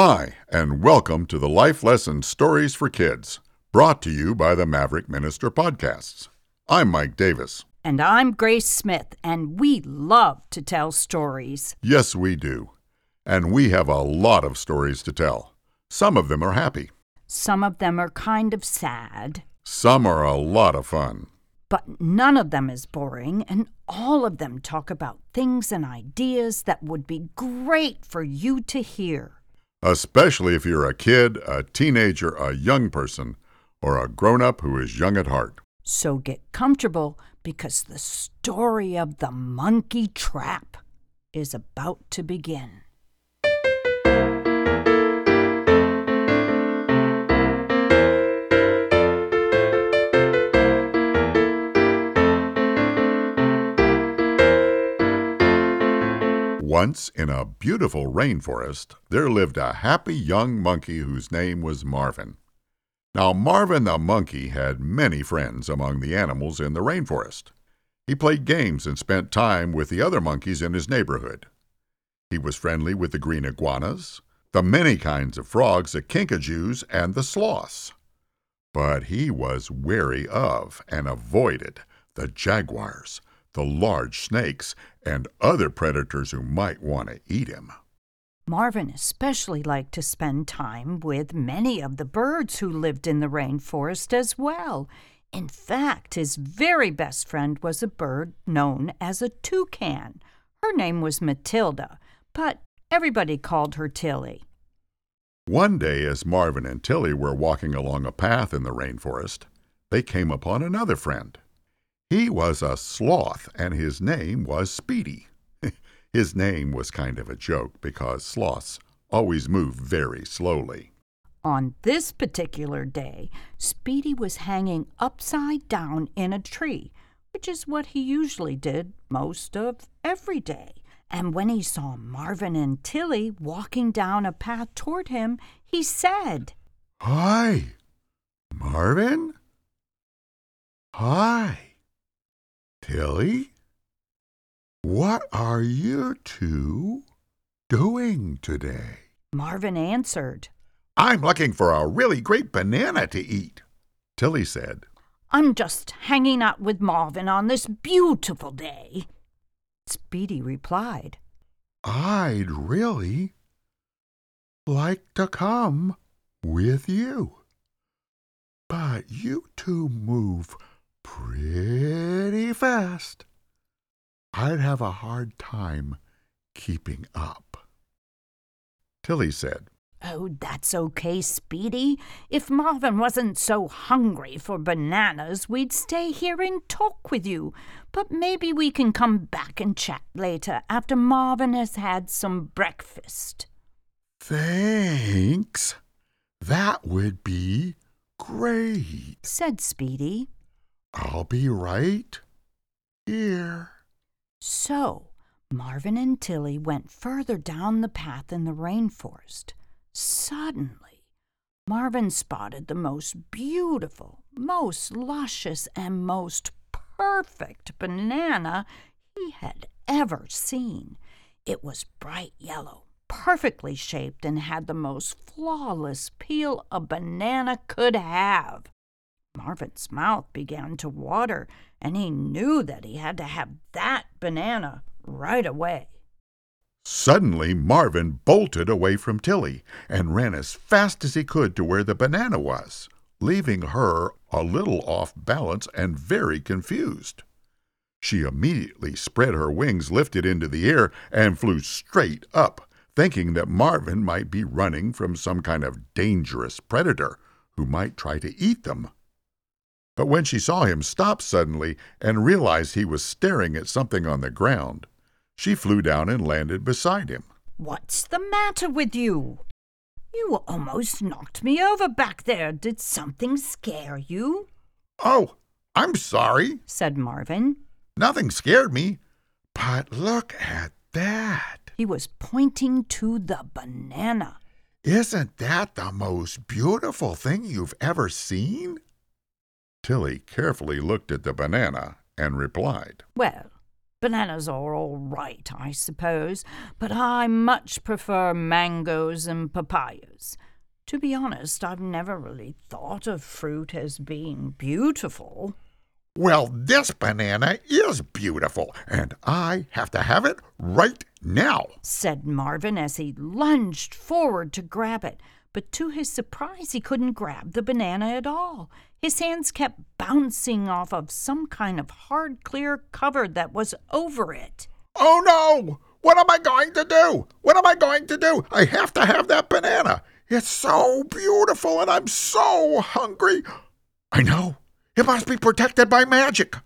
Hi, and welcome to the Life Lesson Stories for Kids, brought to you by the Maverick Minister Podcasts. I'm Mike Davis. And I'm Grace Smith, and we love to tell stories. Yes, we do. And we have a lot of stories to tell. Some of them are happy, Some of them are kind of sad, some are a lot of fun. but none of them is boring, and all of them talk about things and ideas that would be great for you to hear. Especially if you're a kid, a teenager, a young person, or a grown up who is young at heart. So get comfortable because the story of the monkey trap is about to begin. Once, in a beautiful rainforest, there lived a happy young monkey whose name was Marvin. Now, Marvin the monkey had many friends among the animals in the rainforest. He played games and spent time with the other monkeys in his neighborhood. He was friendly with the green iguanas, the many kinds of frogs, the kinkajous, and the sloths. But he was wary of and avoided the jaguars, the large snakes, and other predators who might want to eat him. Marvin especially liked to spend time with many of the birds who lived in the rainforest as well. In fact, his very best friend was a bird known as a toucan. Her name was Matilda, but everybody called her Tilly. One day, as Marvin and Tilly were walking along a path in the rainforest, they came upon another friend. He was a sloth, and his name was Speedy. his name was kind of a joke because sloths always move very slowly. On this particular day, Speedy was hanging upside down in a tree, which is what he usually did most of every day. And when he saw Marvin and Tilly walking down a path toward him, he said, Hi, Marvin? Hi, Tilly? What are you two doing today? Marvin answered, I'm looking for a really great banana to eat, Tilly said. I'm just hanging out with Marvin on this beautiful day. Speedy replied, I'd really like to come with you. But you two move pretty fast. I'd have a hard time keeping up. Tilly said, Oh, that's okay, Speedy. If Marvin wasn't so hungry for bananas, we'd stay here and talk with you. But maybe we can come back and chat later after Marvin has had some breakfast. Thanks. That would be great. said Speedy. I'll be right here. So Marvin and Tilly went further down the path in the rainforest. Suddenly, Marvin spotted the most beautiful, most luscious, and most perfect banana he had ever seen. It was bright yellow, perfectly shaped, and had the most flawless peel a banana could have. Marvin's mouth began to water, and he knew that he had to have that banana right away. Suddenly, Marvin bolted away from Tilly and ran as fast as he could to where the banana was, leaving her a little off balance and very confused. She immediately spread her wings, lifted into the air, and flew straight up, thinking that Marvin might be running from some kind of dangerous predator who might try to eat them. But when she saw him stop suddenly and realized he was staring at something on the ground, she flew down and landed beside him. What's the matter with you? You almost knocked me over back there. Did something scare you? Oh, I'm sorry. said Marvin. Nothing scared me. But look at that. He was pointing to the banana. Isn't that the most beautiful thing you've ever seen? Tilly carefully looked at the banana and replied, Well, Bananas are all right, I suppose, but I much prefer mangoes and papayas. To be honest, I've never really thought of fruit as being beautiful. Well, this banana is beautiful, and I have to have it right now, said Marvin as he lunged forward to grab it. But to his surprise, he couldn't grab the banana at all. His hands kept bouncing off of some kind of hard, clear cover that was over it. Oh no! What am I going to do? What am I going to do? I have to have that banana. It's so beautiful and I'm so hungry. I know. It must be protected by magic.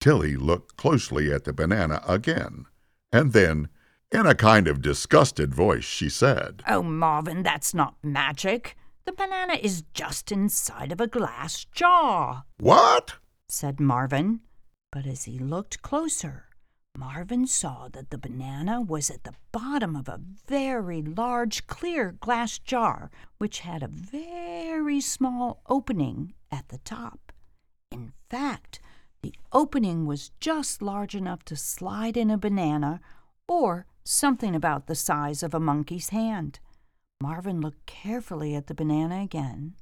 Tilly looked closely at the banana again, and then, in a kind of disgusted voice, she said, Oh, Marvin, that's not magic. The banana is just inside of a glass jar. What? said Marvin. But as he looked closer, Marvin saw that the banana was at the bottom of a very large clear glass jar, which had a very small opening at the top. In fact, the opening was just large enough to slide in a banana or something about the size of a monkey's hand. Marvin looked carefully at the banana again.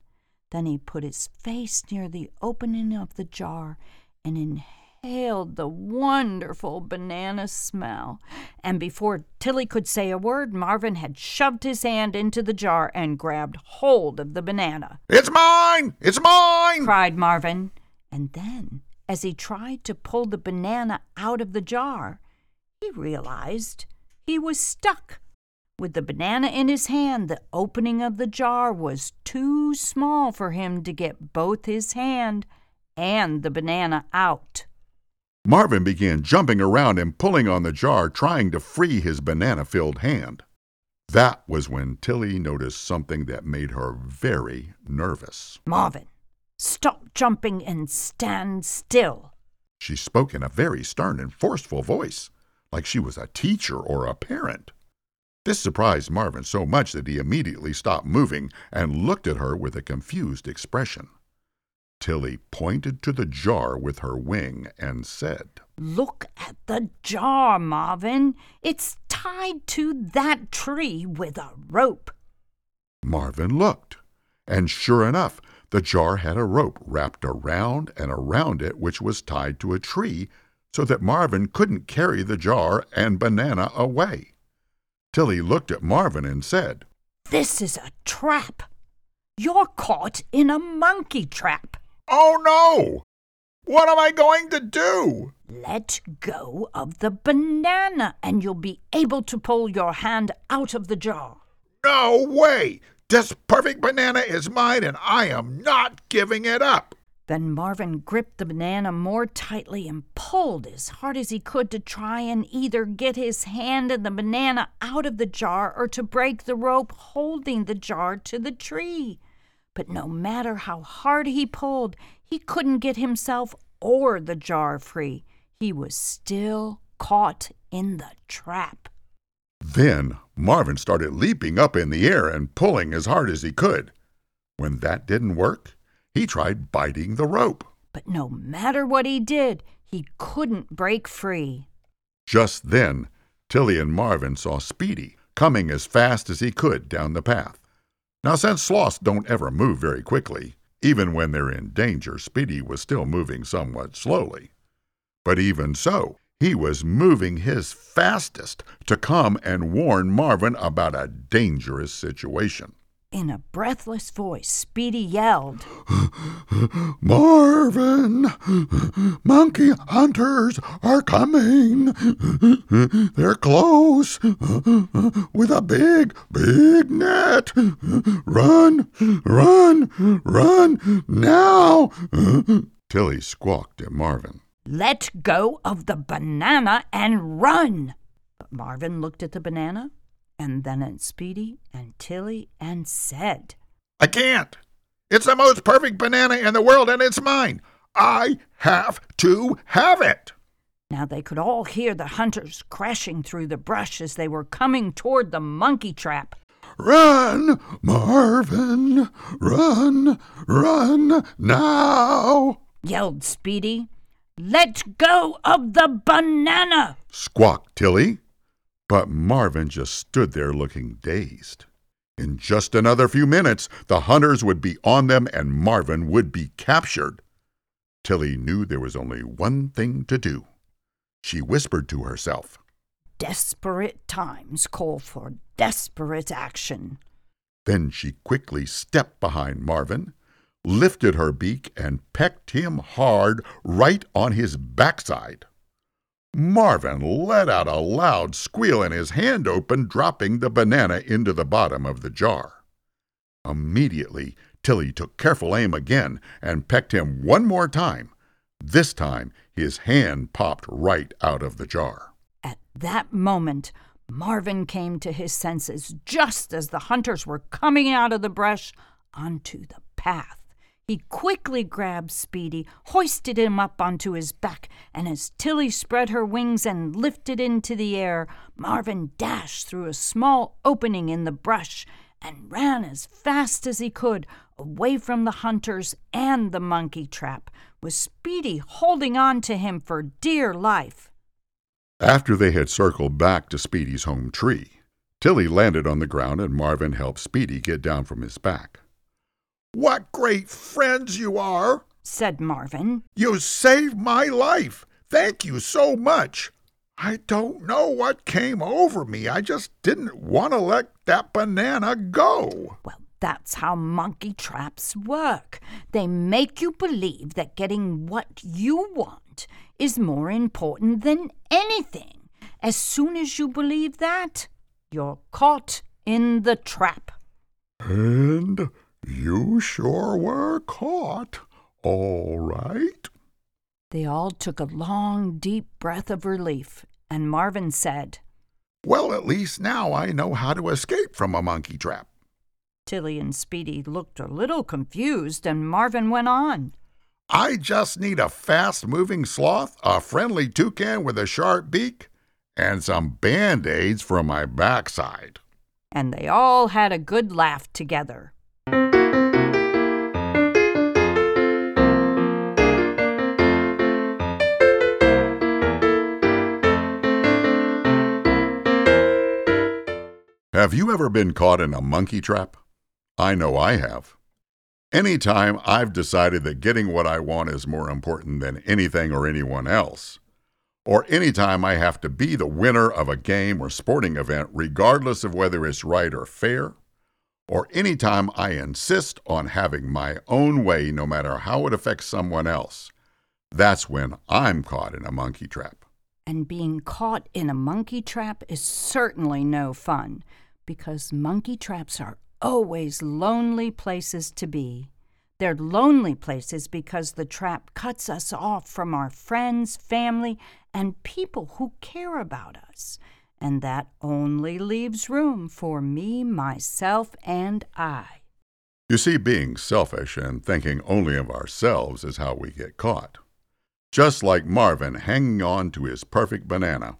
Then he put his face near the opening of the jar and inhaled the wonderful banana smell. And before Tilly could say a word, Marvin had shoved his hand into the jar and grabbed hold of the banana. It's mine! It's mine! cried Marvin. And then, as he tried to pull the banana out of the jar, he realized he was stuck. With the banana in his hand, the opening of the jar was too small for him to get both his hand and the banana out. Marvin began jumping around and pulling on the jar, trying to free his banana filled hand. That was when Tilly noticed something that made her very nervous. Marvin, stop jumping and stand still. She spoke in a very stern and forceful voice, like she was a teacher or a parent. This surprised Marvin so much that he immediately stopped moving and looked at her with a confused expression. Tilly pointed to the jar with her wing and said, Look at the jar, Marvin. It's tied to that tree with a rope. Marvin looked, and sure enough, the jar had a rope wrapped around and around it, which was tied to a tree so that Marvin couldn't carry the jar and banana away. Tilly looked at Marvin and said, This is a trap. You're caught in a monkey trap. Oh no! What am I going to do? Let go of the banana and you'll be able to pull your hand out of the jar. No way! This perfect banana is mine and I am not giving it up. Then Marvin gripped the banana more tightly and pulled as hard as he could to try and either get his hand and the banana out of the jar or to break the rope holding the jar to the tree. But no matter how hard he pulled, he couldn't get himself or the jar free. He was still caught in the trap. Then Marvin started leaping up in the air and pulling as hard as he could. When that didn't work, he tried biting the rope. But no matter what he did, he couldn't break free. Just then, Tilly and Marvin saw Speedy coming as fast as he could down the path. Now, since sloths don't ever move very quickly, even when they're in danger, Speedy was still moving somewhat slowly. But even so, he was moving his fastest to come and warn Marvin about a dangerous situation. In a breathless voice, Speedy yelled, Marvin! Monkey hunters are coming! They're close! With a big, big net! Run! Run! Run! Now! Tilly squawked at Marvin. Let go of the banana and run! But Marvin looked at the banana and then at Speedy and Tilly and said, I can't. It's the most perfect banana in the world and it's mine. I have to have it. Now they could all hear the hunters crashing through the brush as they were coming toward the monkey trap. Run, Marvin! Run! Run now! yelled Speedy. Let go of the banana! squawked Tilly. But Marvin just stood there looking dazed. In just another few minutes, the hunters would be on them and Marvin would be captured. Tilly knew there was only one thing to do. She whispered to herself, Desperate times call for desperate action. Then she quickly stepped behind Marvin, lifted her beak, and pecked him hard right on his backside. Marvin let out a loud squeal and his hand opened, dropping the banana into the bottom of the jar. Immediately, Tilly took careful aim again and pecked him one more time. This time, his hand popped right out of the jar. At that moment, Marvin came to his senses just as the hunters were coming out of the brush onto the path. He quickly grabbed Speedy, hoisted him up onto his back, and as Tilly spread her wings and lifted into the air, Marvin dashed through a small opening in the brush and ran as fast as he could away from the hunters and the monkey trap, with Speedy holding on to him for dear life. After they had circled back to Speedy's home tree, Tilly landed on the ground and Marvin helped Speedy get down from his back. What great friends you are, said Marvin. You saved my life. Thank you so much. I don't know what came over me. I just didn't want to let that banana go. Well, that's how monkey traps work. They make you believe that getting what you want is more important than anything. As soon as you believe that, you're caught in the trap. And you sure were caught, all right. They all took a long, deep breath of relief, and Marvin said, Well, at least now I know how to escape from a monkey trap. Tilly and Speedy looked a little confused, and Marvin went on. I just need a fast moving sloth, a friendly toucan with a sharp beak, and some band aids for my backside. And they all had a good laugh together. Have you ever been caught in a monkey trap? I know I have. Anytime I've decided that getting what I want is more important than anything or anyone else, or anytime I have to be the winner of a game or sporting event, regardless of whether it's right or fair, or anytime I insist on having my own way no matter how it affects someone else, that's when I'm caught in a monkey trap. And being caught in a monkey trap is certainly no fun because monkey traps are always lonely places to be. They're lonely places because the trap cuts us off from our friends, family, and people who care about us. And that only leaves room for me, myself, and I. You see, being selfish and thinking only of ourselves is how we get caught. Just like Marvin hanging on to his perfect banana.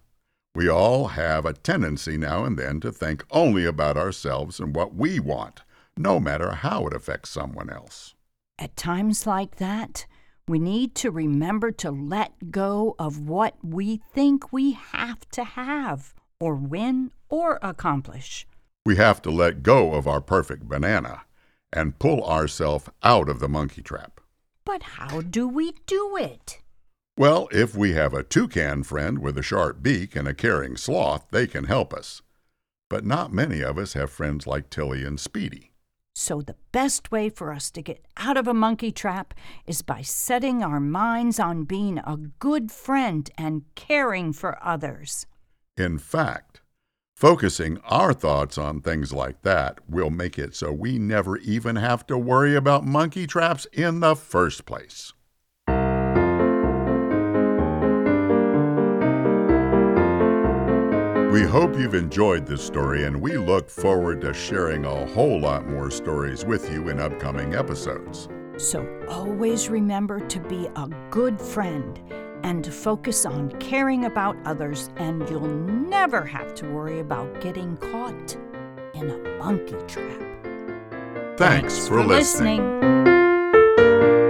We all have a tendency now and then to think only about ourselves and what we want, no matter how it affects someone else. At times like that, we need to remember to let go of what we think we have to have, or win, or accomplish. We have to let go of our perfect banana and pull ourselves out of the monkey trap. But how do we do it? Well, if we have a toucan friend with a sharp beak and a caring sloth, they can help us. But not many of us have friends like Tilly and Speedy. So, the best way for us to get out of a monkey trap is by setting our minds on being a good friend and caring for others. In fact, focusing our thoughts on things like that will make it so we never even have to worry about monkey traps in the first place. We hope you've enjoyed this story, and we look forward to sharing a whole lot more stories with you in upcoming episodes. So always remember to be a good friend and to focus on caring about others, and you'll never have to worry about getting caught in a monkey trap. Thanks, Thanks for, for, listening. listening.